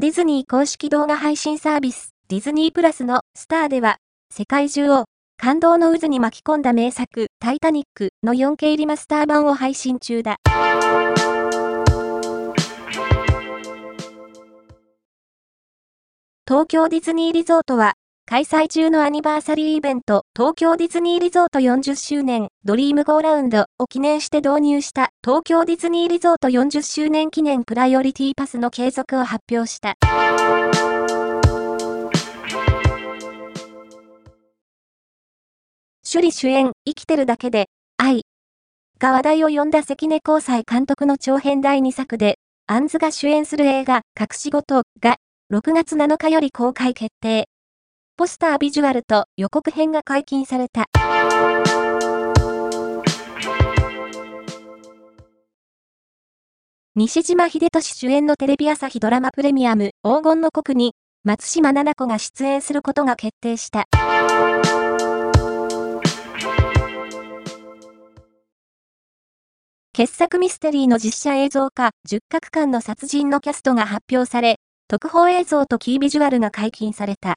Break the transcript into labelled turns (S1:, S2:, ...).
S1: ディズニー公式動画配信サービス、ディズニープラスのスターでは、世界中を感動の渦に巻き込んだ名作、タイタニックの 4K リマスター版を配信中だ。東京ディズニーリゾートは、開催中のアニバーサリーイベント、東京ディズニーリゾート40周年、ドリームゴーラウンドを記念して導入した東京ディズニーリゾート40周年記念プライオリティパスの継続を発表した。首里主演、生きてるだけで、愛。が話題を呼んだ関根交際監督の長編第2作で、アンズが主演する映画、隠し事が、6月7日より公開決定。ポスタービジュアルと予告編が解禁された。西島秀俊主演のテレビ朝日ドラマプレミアム黄金の国に松島奈々子が出演することが決定した。傑作ミステリーの実写映像化10角間の殺人のキャストが発表され、特報映像とキービジュアルが解禁された。